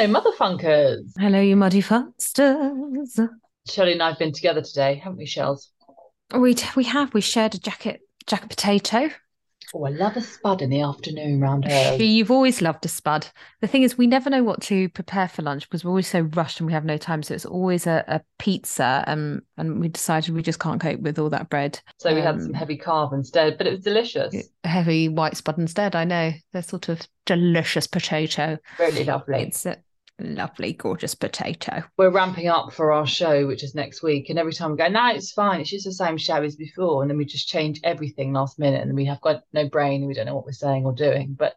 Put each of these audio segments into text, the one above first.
Hello, motherfunkers. Hello, you muddy fasters. Shelley and I have been together today, haven't we, Shells? We we have we shared a jacket jacket potato. Oh, I love a spud in the afternoon round here. You've always loved a spud. The thing is, we never know what to prepare for lunch because we're always so rushed and we have no time. So it's always a, a pizza, um, and we decided we just can't cope with all that bread. So we had Um, some heavy carb instead, but it was delicious. heavy white spud instead. I know they're sort of delicious potato. Really lovely. It's a lovely, gorgeous potato. We're ramping up for our show, which is next week. And every time we go, no, it's fine. It's just the same show as before. And then we just change everything last minute. And we have got no brain and we don't know what we're saying or doing. But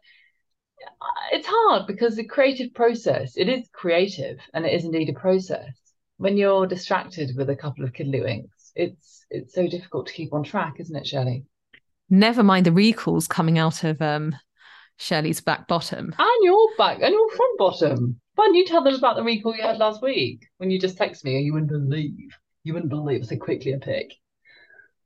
uh, it's hard because the creative process, it is creative and it is indeed a process. When you're distracted with a couple of kiddlywinks, it's it's so difficult to keep on track, isn't it, Shelley? Never mind the recalls coming out of um Shirley's back bottom. And your back and your front bottom. Why don't you tell them about the recall you had last week when you just text me and you wouldn't believe. You wouldn't believe so quickly a pick.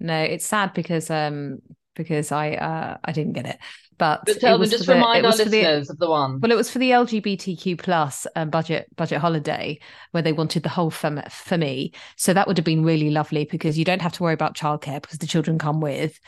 No, it's sad because um because I uh I didn't get it. But, But tell them, just the- remind our for the- of the one. Well, it was for the LGBTQ plus um, budget budget holiday where they wanted the whole for, for me. So that would have been really lovely because you don't have to worry about childcare because the children come with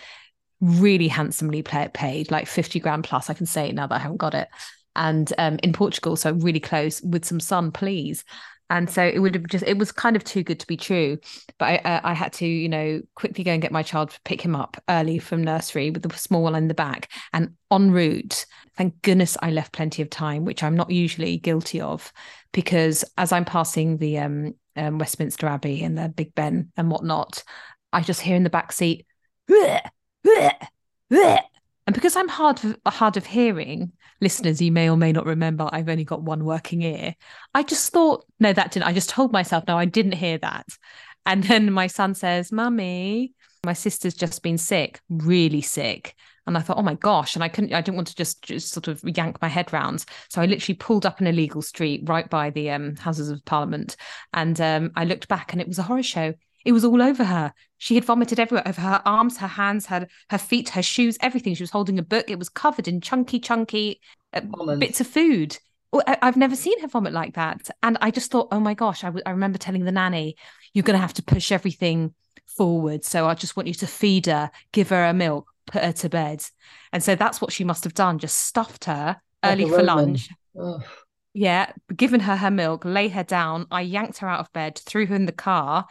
really handsomely paid, like fifty grand plus. I can say it now that I haven't got it. And um, in Portugal, so really close with some sun, please. And so it would have just it was kind of too good to be true. But I uh, I had to you know quickly go and get my child to pick him up early from nursery with the small one in the back and en route thank goodness I left plenty of time, which I'm not usually guilty of, because as I'm passing the um, um, Westminster Abbey and the Big Ben and whatnot, I just hear in the back seat, "Bleh, bleh, bleh." And because I'm hard of, hard of hearing, listeners, you may or may not remember, I've only got one working ear. I just thought, no, that didn't. I just told myself, no, I didn't hear that. And then my son says, "Mummy, my sister's just been sick, really sick." And I thought, oh my gosh. And I couldn't, I didn't want to just, just sort of yank my head round. So I literally pulled up an illegal street right by the um, Houses of Parliament. And um, I looked back and it was a horror show. It was all over her. She had vomited everywhere over her arms, her hands, her, her feet, her shoes, everything. She was holding a book. It was covered in chunky, chunky uh, bits of food. I- I've never seen her vomit like that. And I just thought, oh my gosh, I, w- I remember telling the nanny, you're going to have to push everything forward. So I just want you to feed her, give her a milk, put her to bed. And so that's what she must have done, just stuffed her Like early for lunch. Ugh. Yeah, given her her milk, lay her down. I yanked her out of bed, threw her in the car.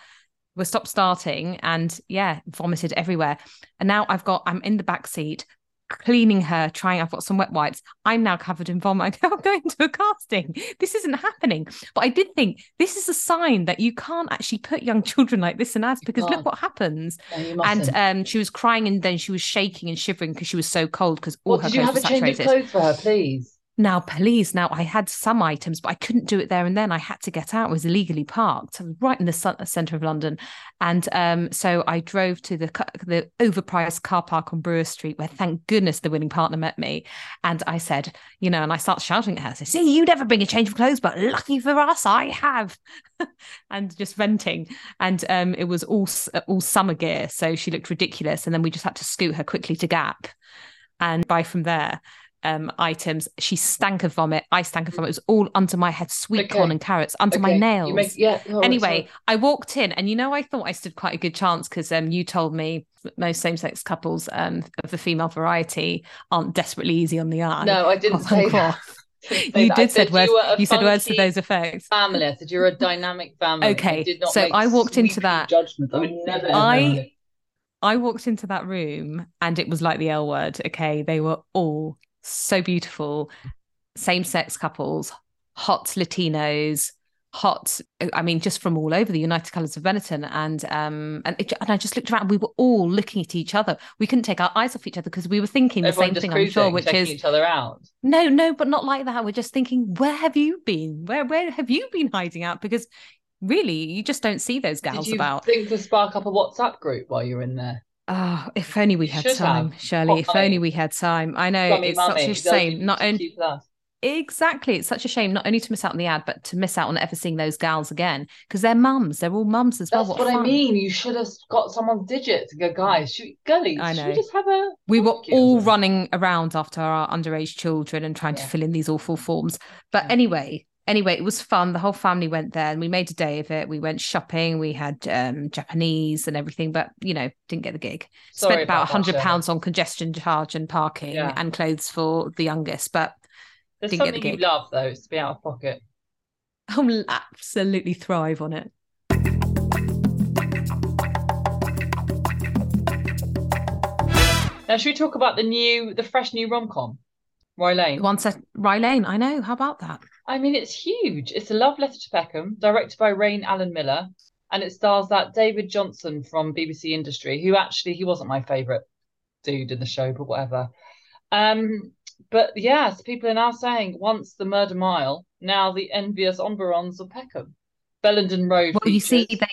We stopped starting, and yeah, vomited everywhere. And now I've got, I'm in the back seat, cleaning her, trying. I've got some wet wipes. I'm now covered in vomit. I'm going to a casting. This isn't happening. But I did think this is a sign that you can't actually put young children like this in ads because look what happens. No, And um, she was crying, and then she was shaking and shivering because she was so cold because all her clothes have were a change of saturated. clothes for her, please? Now, please, now I had some items, but I couldn't do it there and then. I had to get out. I was illegally parked. Right in the centre of London, and um, so I drove to the the overpriced car park on Brewer Street, where thank goodness the winning partner met me. And I said, you know, and I start shouting at her, say, "See, you never bring a change of clothes, but lucky for us, I have." and just venting, and um, it was all all summer gear, so she looked ridiculous. And then we just had to scoot her quickly to Gap, and buy from there um items she stank of vomit i stank of vomit it was all under my head sweet Okay. corn and carrots under my Okay, you nails make- yeah. anyway i walked in and you know i thought i stood quite a good chance because um you told me most same-sex couples um of the female variety aren't desperately easy on the eye No, I didn't say that. Didn't say you that. Did said said words you, you said words to those effects family. I said you're a dynamic family. Okay, did not so I walked into that- Judgment. I would never. I-. I walked into that room and it was like the L word. Okay. They were all so beautiful, same sex couples, hot Latinos, hot, I mean, just from all over the United Colors of Benetton. And um and, it, and I just looked around, we were all looking at each other. We couldn't take our eyes off each other because we were thinking the same thing, I'm sure, which is each other out. no, no, but not like that. We're just thinking, where have you been? Where where have you been hiding out? Because really, you just don't see those Did you about. think to spark up a WhatsApp group while you were in there? Oh, if only we had should time, have. Shirley. If only we had time. I know it's such a shame. Not only exactly, it's such a shame not only to miss out on the ad, but to miss out on ever seeing those gals again because they're mums. They're all mums as well. That's what, I mean. You should have got someone's digits go, guys, should we, girlies, I should know. we just have a We were all running around after our underage children and trying to fill in these awful forms. But Yeah. anyway, anyway, it was fun. The whole family went there and we made a day of it. We went shopping. We had um, Japanese and everything, but you know, didn't get the gig. Sorry Spent about about a hundred that, pounds on congestion charge and parking Yeah. and clothes for the youngest, but There's Didn't get the something you gig. love though, is to be out of pocket. I'll absolutely thrive on it. Now, should we talk about the new, the fresh new rom com, Roy Lane? One set, Rye Lane. I know. How about that? I mean, it's huge. It's a love letter to Peckham, directed by Raine Allen-Miller, and it stars that David Jonsson from BBC Industry, who actually he wasn't my favourite dude in the show, but whatever. Um, but yes, people are now saying once the Murder Mile, now the envious Omberons of Peckham, Bellenden Road. Well, you see, they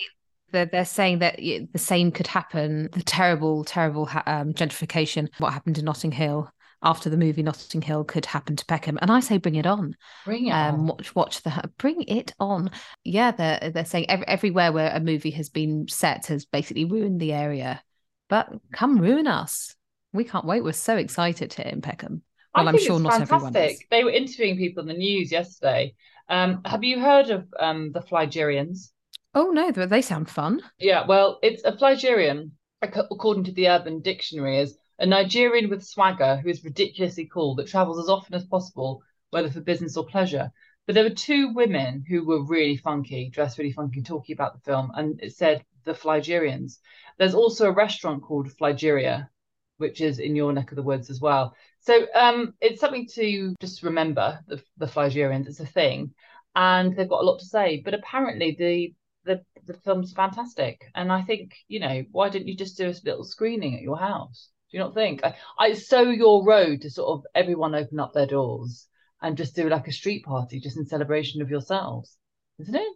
they're, they're saying that the same could happen. The terrible, terrible um, gentrification. What happened in Notting Hill after the movie Notting Hill could happen to Peckham, and I say bring it on. bring it um on. watch watch the bring it on yeah they're they're saying ev- everywhere where a movie has been set has basically ruined the area but come ruin us we can't wait we're so excited here in peckham I well i'm think sure it's not everyone fantastic. is They were interviewing people in the news yesterday. Um, have you heard of um the Flygerians? oh no they they sound fun Yeah, well, it's a Flygerian, according to the Urban Dictionary, is a Nigerian with swagger who is ridiculously cool that travels as often as possible, whether for business or pleasure. But there were two women who were really funky, dressed really funky, talking about the film, and it said the Flygerians. There's also a restaurant called Flygeria, which is in your neck of the woods as well. So um, it's something to just remember the the Flygerians. It's a thing, and they've got a lot to say. But apparently the the the film's fantastic, and I think you know why don't you just do a little screening at your house? Do you not think? I, I so your road to sort of everyone open up their doors and just do like a street party just in celebration of yourselves, isn't it?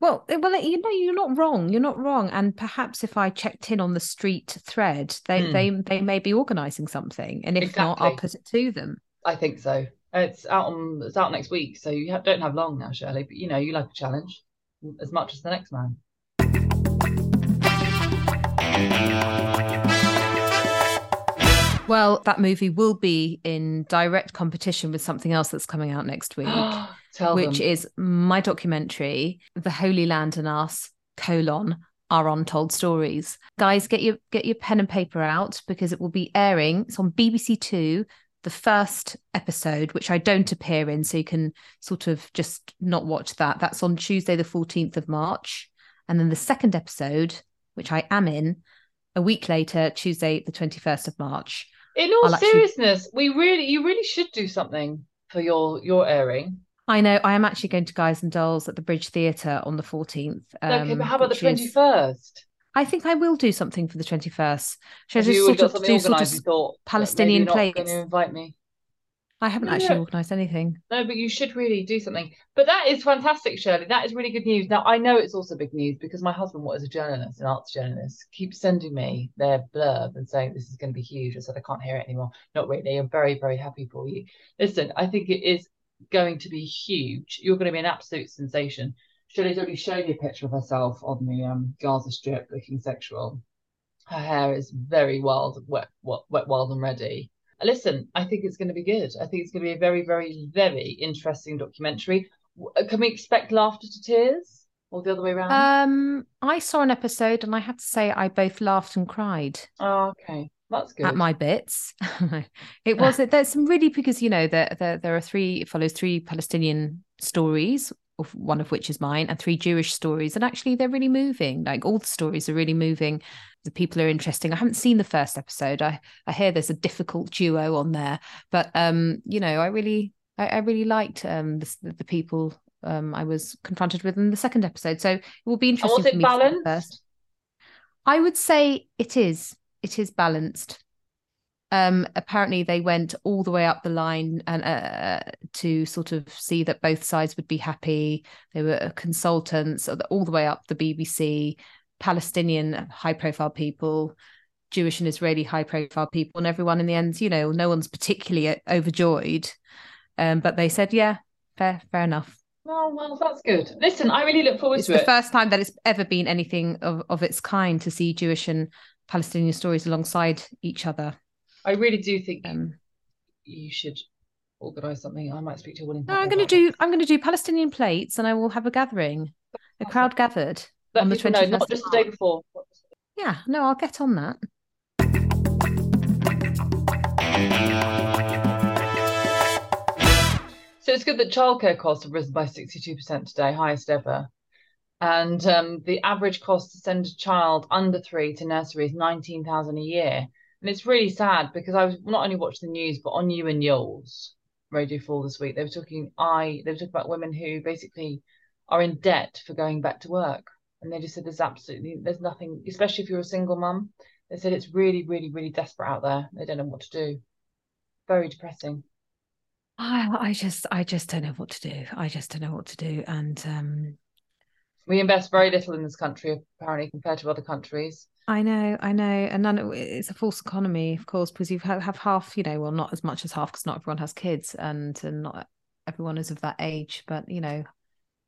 well eh, well you know you're not wrong you're not wrong and perhaps if i checked in on the street thread they Hmm. they they may be organizing something and if not i'll put it to them I think so. It's out on it's out next week, so you don't have long now, Shirley. But you know you like a challenge as much as the next man. Well that movie will be in direct competition with something else that's coming out next week Tell which them. is my documentary, The Holy Land and Us, colon, Our Untold Stories. Guys, get your get your pen and paper out because it will be airing. It's on BBC Two, the first episode, which I don't appear in, so you can sort of just not watch that. That's on Tuesday, the 14th of March. And then the second episode, which I am in, a week later, Tuesday, the 21st of March. In all I'll actually- seriousness, we really you really should do something for your your airing. I know I am actually going to Guys and Dolls at the Bridge Theatre on the 14th. okay, um, but how about the 21st? is- I think I will do something for the 21st. Should I just sort of do sort of You thought that maybe Palestinian you're not going to invite me. I haven't No, actually organised anything. No, but you should really do something. But that is fantastic, Shirley. That is really good news. Now I know it's also big news because my husband, what is a journalist, an arts journalist, keeps sending me their blurb and saying this is going to be huge. I said I can't hear it anymore. Not really. I'm very, very happy for you. Listen, I think it is going to be huge. You're going to be an absolute sensation. Shirley's already shown you a picture of herself on the um, Gaza Strip looking sexual. Her hair is very wild, wet, wet, wet, wild, and ready. Listen, I think it's going to be good. I think it's going to be a very, very, very interesting documentary. Can we expect laughter to tears or the other way around? Um, I saw an episode and I had to say I both laughed and cried oh, okay. That's good. at my bits. it was there's some really because you know there there, there are three it follows three Palestinian stories. Of one of which is mine, and three Jewish stories, and actually they're really moving. Like all the stories are really moving. The people are interesting. I haven't seen the first episode. I I hear there's a difficult duo on there, but um, you know, I really I, I really liked um the, the people um I was confronted with in the second episode. So it will be and interesting. was it balanced? first. I would say it is. It is balanced. Um, apparently, they went all the way up the line and uh, to sort of see that both sides would be happy. They were consultants all the way up the BBC, Palestinian high-profile people, Jewish and Israeli high-profile people, and everyone in the end, you know, no one's particularly uh, overjoyed. Um, but they said, yeah, fair, fair enough. Oh, well, that's good. Listen, I really look forward It's to it. It's the first time that it's ever been anything of, of its kind to see Jewish and Palestinian stories alongside each other. I really do think Um, you should organise something. I might speak to one. No, I'm going to do. I'm going to do Palestinian plates, and I will have a gathering, a crowd gathered Let on the people know, not just the day before. Yeah, no, I'll get on that. So it's good that childcare costs have risen by 62% today, highest ever. And um, the average cost to send a child under three to nursery is 19,000 a year. And it's really sad because I was not only watching the news, but on you and yours Radio 4 this week, they were talking I they were talking about women who basically are in debt for going back to work. And they just said there's absolutely there's nothing, especially if you're a single mum. They said it's really, really, really desperate out there. They don't know what to do. Very depressing. I, I just, I just don't know what to do. I just don't know what to do, and um, We invest very little in this country, apparently, compared to other countries. I know, I know, and none. It's a false economy, of course, because you have, have half, you know, well, not as much as half, because not everyone has kids, and and not everyone is of that age, but you know,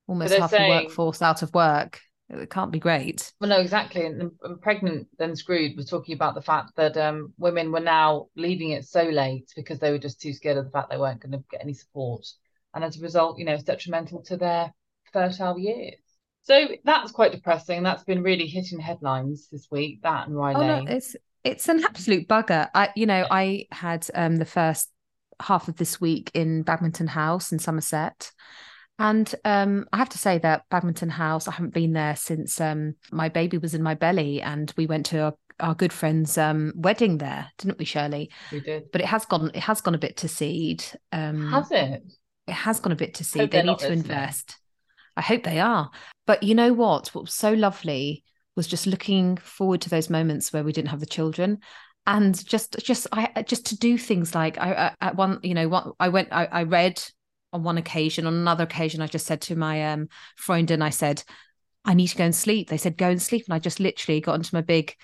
almost half saying- the workforce out of work. It can't be great. Well, no, exactly. And, and Pregnant Then Screwed We're talking about the fact that um, women were now leaving it so late because they were just too scared of the fact they weren't going to get any support. And as a result, you know, it's detrimental to their fertile years. So that's quite depressing. That's been really hitting headlines this week, that and Riley. Oh no, it's it's an absolute bugger. I, you know, I had um the first half of this week in Badminton House in Somerset. And um, I have to say that Badminton House, I haven't been there since um, my baby was in my belly, and we went to our, our good friend's um, wedding there, didn't we, Shirley? we did. But it has gone, it has gone a bit to seed. Um, Has it? it has gone a bit to seed. They need to listening. invest. I hope they are. But you know what? What was so lovely was just looking forward to those moments where we didn't have the children, and just just I just to do things like I, I at one you know what I went I, I read on one occasion on another occasion I just said to my um friend and I said I need to go and sleep. They said go and sleep, and I just literally got into my big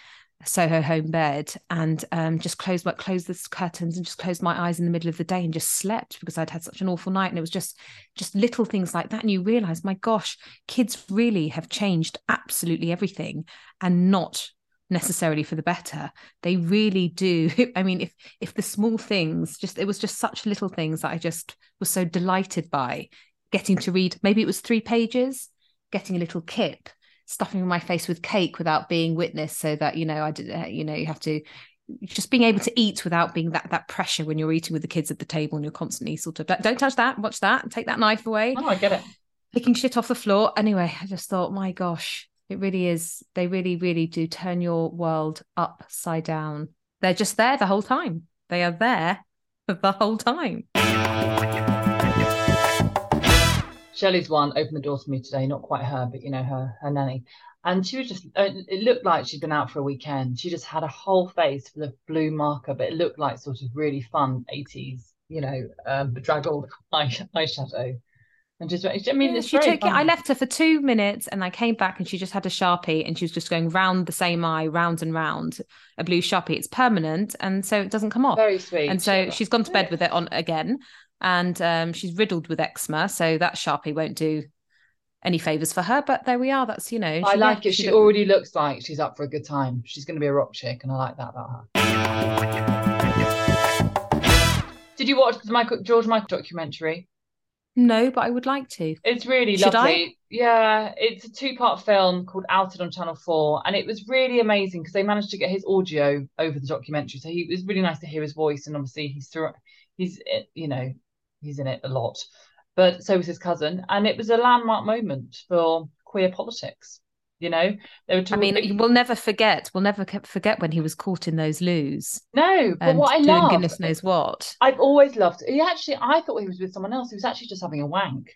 Soho home bed and um, just closed my closed the curtains and just closed my eyes in the middle of the day and just slept because I'd had such an awful night. And it was just just little things like that. And you realize, my gosh, kids really have changed absolutely everything and not necessarily for the better. They really do. I mean, if if the small things, just it was just such little things that I just was so delighted by getting to read. Maybe it was three pages, getting a little kip, stuffing my face with cake without being witnessed, so that you know I did. uh, You know, you have to just being able to eat without being that that pressure when you're eating with the kids at the table and you're constantly sort of don't touch that, watch that, take that knife away Oh, I get it. picking shit off the floor. Anyway, I just thought, my gosh, it really is. They really, really do turn your world upside down. They're just there the whole time. They are there the whole time. Shelley's one opened the door for me today, not quite her, but you know, her her nanny. And she was just, uh, it looked like she'd been out for a weekend. She just had a whole face full of blue marker, but it looked like sort of really fun 80s, you know, um, bedraggled eye, eyeshadow. And just, I mean, Yeah, it's she took it. I left her for two minutes and I came back and she just had a sharpie and she was just going round the same eye, round and round, a blue sharpie. It's permanent and so it doesn't come off. Very sweet. and so she's gone to bed with it on again and um, she's riddled with eczema so that sharpie won't do any favors for her but there we are that's you know I she- like yeah, it. She look- already looks like she's up for a good time. She's going to be a rock chick, and I like that about her. Did you watch the Michael George Michael documentary? no but i would like to It's really Should I? lovely. Yeah, it's a two-part film called Outed on Channel 4, and it was really amazing because they managed to get his audio over the documentary. So he it was really nice to hear his voice, and obviously he's through, he's eh, you know he's in it a lot, but so was his cousin, and it was a landmark moment for queer politics. You know, they were i talking. mean we'll never forget we'll never forget when he was caught in those loos no, but what I love, goodness knows what I've always loved. He actually, I thought he was with someone else. He was actually just having a wank.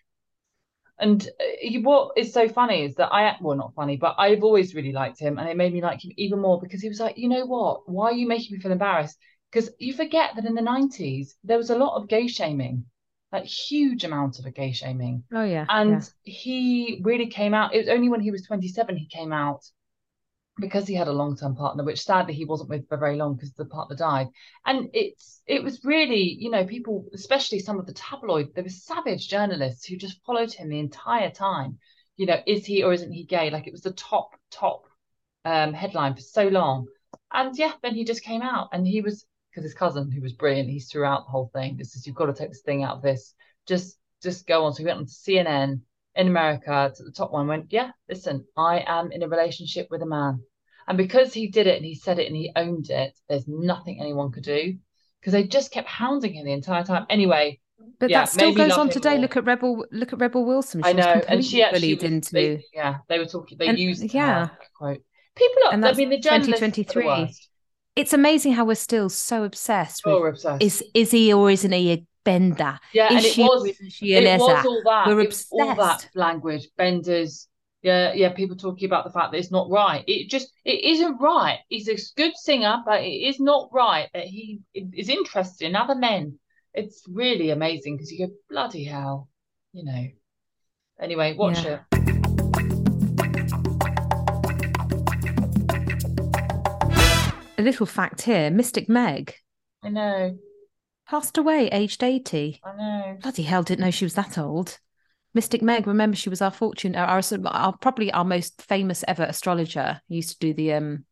And uh, what is so funny is that I, well, not funny, but I've always really liked him, and it made me like him even more because he was like, you know what? Why are you making me feel embarrassed? Because you forget that in the nineties there was a lot of gay shaming, like huge amount of a gay shaming, oh yeah and yeah. he really came out. It was only when he was twenty seven he came out because he had a long term partner, which sadly he wasn't with for very long because the partner died. And it's it was really, you know, people, especially some of the tabloid, there were savage journalists who just followed him the entire time. You know, is he or isn't he gay? Like it was the top, top um headline for so long. And yeah, then he just came out and he was because his cousin, who was brilliant, he's throughout the whole thing. This is you've got to take this thing out of this. Just just go on. So he went on to CNN in America to the top one. Went, yeah, listen, I am in a relationship with a man, and because he did it and he said it and he owned it, there's nothing anyone could do because they just kept hounding him the entire time. Anyway, but yeah, that still goes on today. more. Look at Rebel. Look at Rebel Wilson. I She was know, and she actually bullied was, into. they, yeah, they were talking. They And- used yeah. her, quote. People are. And I mean, the journalists are the 2023. worst. It's amazing how we're still so obsessed Oh, with we're obsessed. is is he or isn't he a bender? yeah, is and it was. she it was all that. We're was all that language, benders. Yeah, yeah. People talking about the fact that it's not right. It just it isn't right. He's a good singer, but it is not right that he is interested in other men. It's really amazing because you go bloody hell, you know. Anyway, watch Yeah. it. A little fact here: Mystic Meg I know. passed away aged eighty. I know. Bloody hell! Didn't know she was that old. Mystic Meg, remember she was our fortune, our, our, our probably our most famous ever astrologer. Used to do the um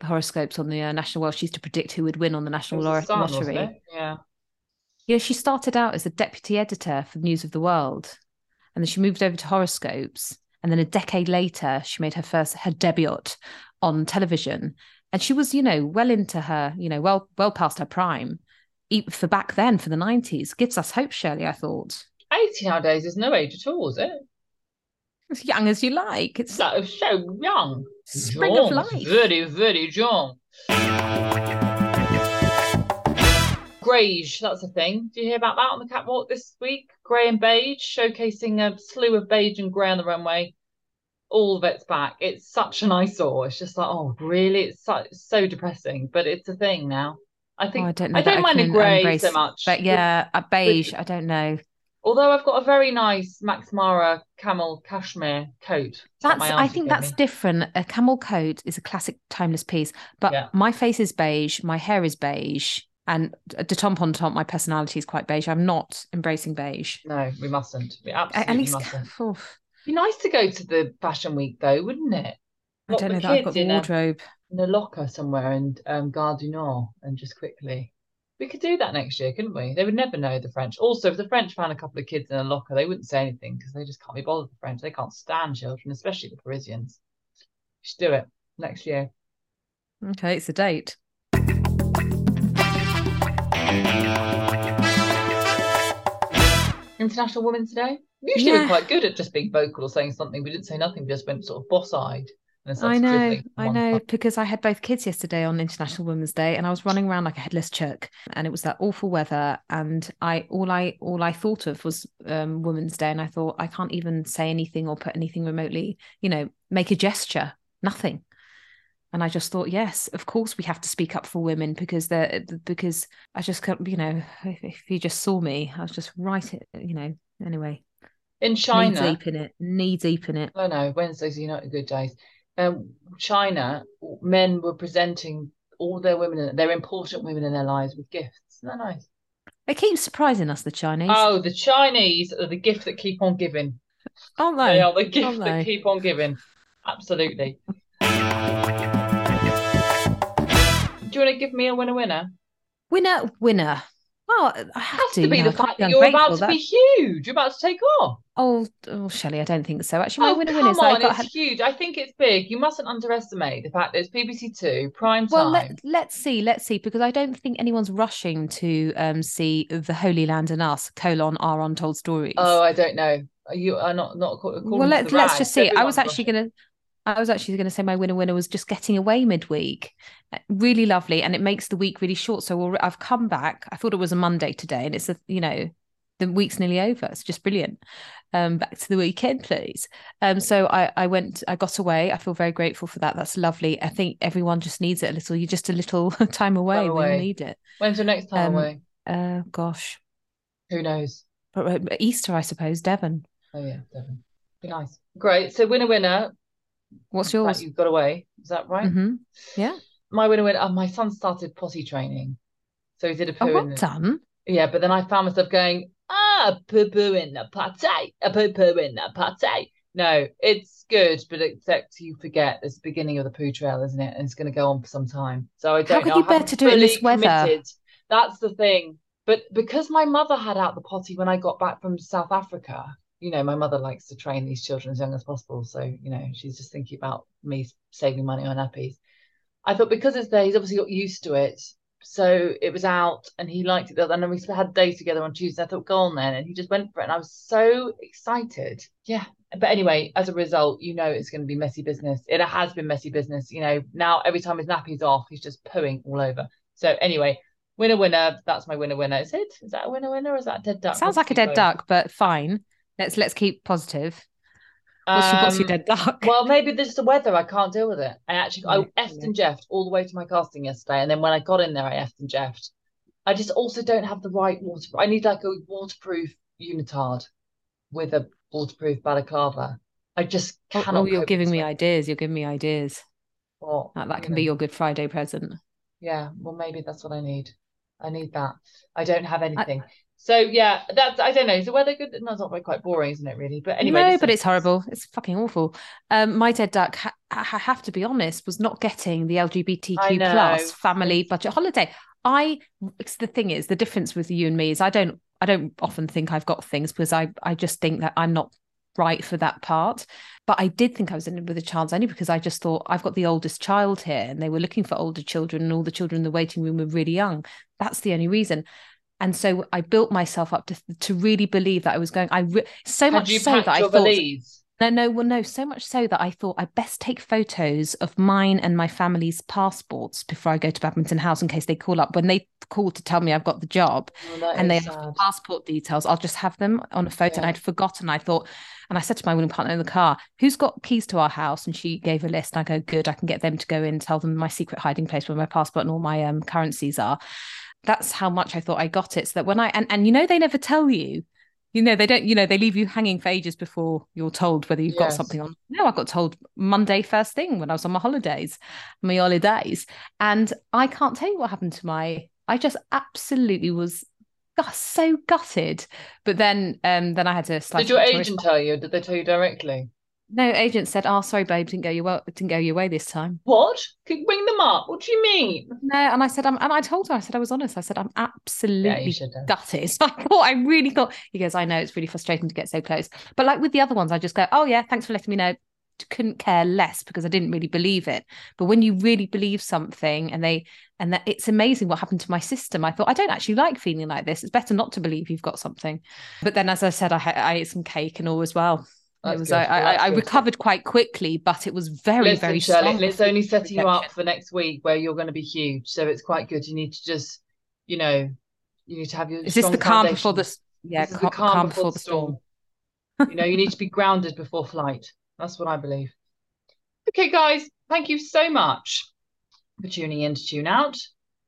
the horoscopes on the uh, national. Well, she used to predict who would win on the national was lor- the sun, wasn't lottery. Yeah. Yeah, she started out as a deputy editor for News of the World, and then she moved over to horoscopes. And then a decade later, she made her first her debut on television, and she was, you know, well into her, you know, well well past her prime, for back then for the nineties. Gives us hope, Shirley. I thought 80 nowadays is no age at all, is it? as young as you like. It's So, so young. spring of life. Very, very young. Greige, that's a thing. Do you hear about that on the catwalk this week? Grey and beige, showcasing a slew of beige and grey on the runway. All of it's back. It's such an eyesore. It's just like, oh, really? It's so, so depressing, but it's a thing now. I Oh, think I don't know. I don't mind a can grey embrace- so much. but yeah, a beige. I don't know. Although I've got a very nice Max Mara camel cashmere coat. That's. my I think that's me. different. A camel coat is a classic timeless piece, but Yeah. my face is beige, my hair is beige, and de top on top, my personality is quite beige. I'm not embracing beige. No, we mustn't. We absolutely At least, mustn't. oof, Be nice to go to the fashion week though, wouldn't it? I Lock don't know that I've got the in a- wardrobe. in a locker somewhere and um, Gare du Nord and just quickly. We could do that next year, couldn't we? They would never know the French. Also, if the French found a couple of kids in a locker, they wouldn't say anything because they just can't be bothered with the French. They can't stand children, especially the Parisians. We should do it next year. Okay, it's a date. International Women's Day. Usually we're quite good at just being vocal or saying something. We didn't say nothing, we just went sort of boss-eyed. I know, I know, because I had both kids yesterday on International Women's Day, and I was running around like a headless chick, and it was that awful weather, and I all I all I thought of was um, Women's Day, and I thought I can't even say anything or put anything remotely, you know, make a gesture, nothing. And I just thought, yes, of course we have to speak up for women because they're because I just can't, you know, if, if you just saw me, I was just right, it, you know. Anyway, In China, knee deep in it, knee deep in it. I know Wednesdays are not a good days. Um, China, men were presenting all their women, their important women in their lives with gifts. Isn't that nice? They keep surprising us, the Chinese, Oh, the Chinese are the gift that keep on giving. aren't They they? are the gift Aren't that they? keep on giving. Absolutely. Do you want to give me a winner winner? Winner, winner. Well, I It have has to, to be now, the fact that you're about to be huge. You're about to take off. Oh, oh, Shelley, I don't think so. Actually, my Oh, winner is on, I got. it's huge. I think it's big. You mustn't underestimate the fact that it's BBC Two, prime time. Well, let, let's see, let's see, because I don't think anyone's rushing to um, see the Holy Land and Us colon our untold stories. Oh, I don't know. You are not not according well, let's let's just see. I was actually gonna, I was actually gonna say my winner winner was just getting away midweek, Uh, really lovely, and it makes the week really short. So I've come back. I thought it was a Monday today, and it's a you know the week's nearly over. It's just brilliant. Um, back to the weekend, please. Um, so I I went, I got away. I feel very grateful for that. That's lovely. I think everyone just needs it a little. You're just a little time away when away. you need it. When's your next time Um, away? Uh, gosh, Who knows? but Easter, I suppose. Devon. Oh yeah, Devon. Be nice. Great. So winner winner. What's yours? You've got away. Is that right? hmm Yeah. My winner winner. Oh, my son started potty training, so he did a poo Oh, in well the, done. Yeah, but then I found myself going, ah, poo poo in the potty, a poo poo in the potty. No, it's good, but except you forget it's the beginning of the poo trail, isn't it? And it's going to go on for some time. So I don't How know. you I bear to do it in this weather? committed. That's the thing. But because my mother had out the potty when I got back from South Africa, you know, my mother likes to train these children as young as possible. So, you know, she's just thinking about me saving money on nappies. I thought because it's there, he's obviously got used to it. So it was out and he liked it. And then we had a day together on Tuesday. I thought, go on then. And he just went for it. And I was so excited. Yeah. But anyway, as a result, you know it's going to be messy business. It has been messy business. You know, now every time his nappy's off, he's just pooing all over. So anyway, winner, winner. That's my winner, winner. Is it? Is that a winner, winner? Or is that a dead duck? Sounds Let's like a dead going. duck, but fine. Let's let's keep positive. What's, your, what's your Um, dead duck? Well, maybe this is the weather. I can't deal with it. I actually, I effed and jeffed all the way to my casting yesterday, and then when I got in there, I effed and jeffed. I just also don't have the right water. I need like a waterproof unitard with a waterproof balaclava. I just Oh, cannot. oh, you're giving me ideas. You're giving me ideas. Or, That, that can know, be your Good Friday present. Yeah, well, maybe that's what I need. I need that. I don't have anything. So yeah, that's I don't know. Is the weather good? No, it's not very quite boring, isn't it? Really. But anyway, no, but it's horrible. It's fucking awful. Um, my dead duck, ha- I have to be honest, was not getting the LGBTQ plus family budget holiday. I, the thing is, the difference with you and me is I don't, I don't often think I've got things because I, I just think that I'm not right for that part. But I did think I was in with a chance only because I just thought I've got the oldest child here, and they were looking for older children, and all the children in the waiting room were really young. That's the only reason. And so I built myself up to to really believe that I was going. I re- so Had much so that I thought valise? no, no, well, no, so much so that I thought I'd best take photos of mine and my family's passports before I go to Badminton House in case they call up. When they call to tell me I've got the job Oh, and they have passport details, I'll just have them on a photo. And I'd forgotten. I thought, and I said to my woman partner in the car, who's got keys to our house? And she gave a list. And I go, good, I can get them to go in, tell them my secret hiding place where my passport and all my um, currencies are. That's how much I thought I got it. So that when I, and, and you know, they never tell you. You know, they don't, you know, they leave you hanging for ages before you're told whether you've got something on. No, I got told Monday first thing when I was on my holidays, my holidays. And I can't tell you what happened to my, I just absolutely was so gutted. But then um then I had to Did your agent tell you? Did they tell you directly? No, agent said, Oh, sorry, babe, didn't go your way didn't go your way this time. What? Could bring them up. What do you mean? No, and I said, I'm and I told her, I said I was honest. I said, I'm absolutely have. gutted. I thought I really thought he goes, I know it's really frustrating to get so close. But like with the other ones, I just go, Oh yeah, thanks for letting me know. Couldn't care less because I didn't really believe it. But when you really believe something and they and that it's amazing what happened to my system. I thought I don't actually like feeling like this. It's better not to believe you've got something. But then as I said, I, I ate some cake and all as well. That's it was good. I, Well, I, I recovered quite quickly, but it was very, Listen, very Shirley, strong. it's only setting you up for next week where you're going to be huge. So it's quite good. You need to just, you know, you need to have your. Is this the calm before the yeah, the calm, calm before, the storm. you know, you need to be grounded before flight. That's what I believe. Okay, guys, thank you so much for tuning in to tune out.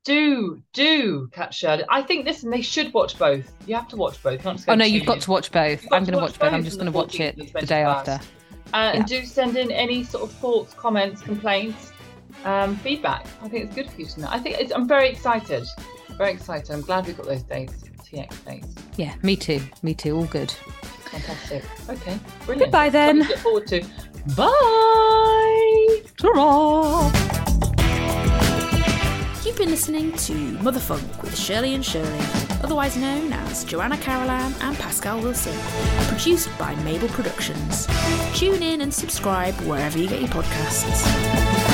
Do do catch Shirley. I think listen, they should watch both. You have to watch both. Not just go Oh no, you've got to watch both. I'm going to watch both. I'm just going to watch it the day after. Uh, And do send in any sort of thoughts, comments, complaints, um, feedback. I think it's good for you to know. I think it's, I'm very excited. Very excited. I'm glad we got those dates, TX dates. Yeah, me too. Me too. All good. Fantastic. Okay, brilliant. Goodbye then. Look forward to. Bye. Ta-ra! You've been listening to Mother Funk with Shirley and Shirley, otherwise known as Joanna Carolan and Pascal Wilson, produced by Mabel Productions. Tune in and subscribe wherever you get your podcasts.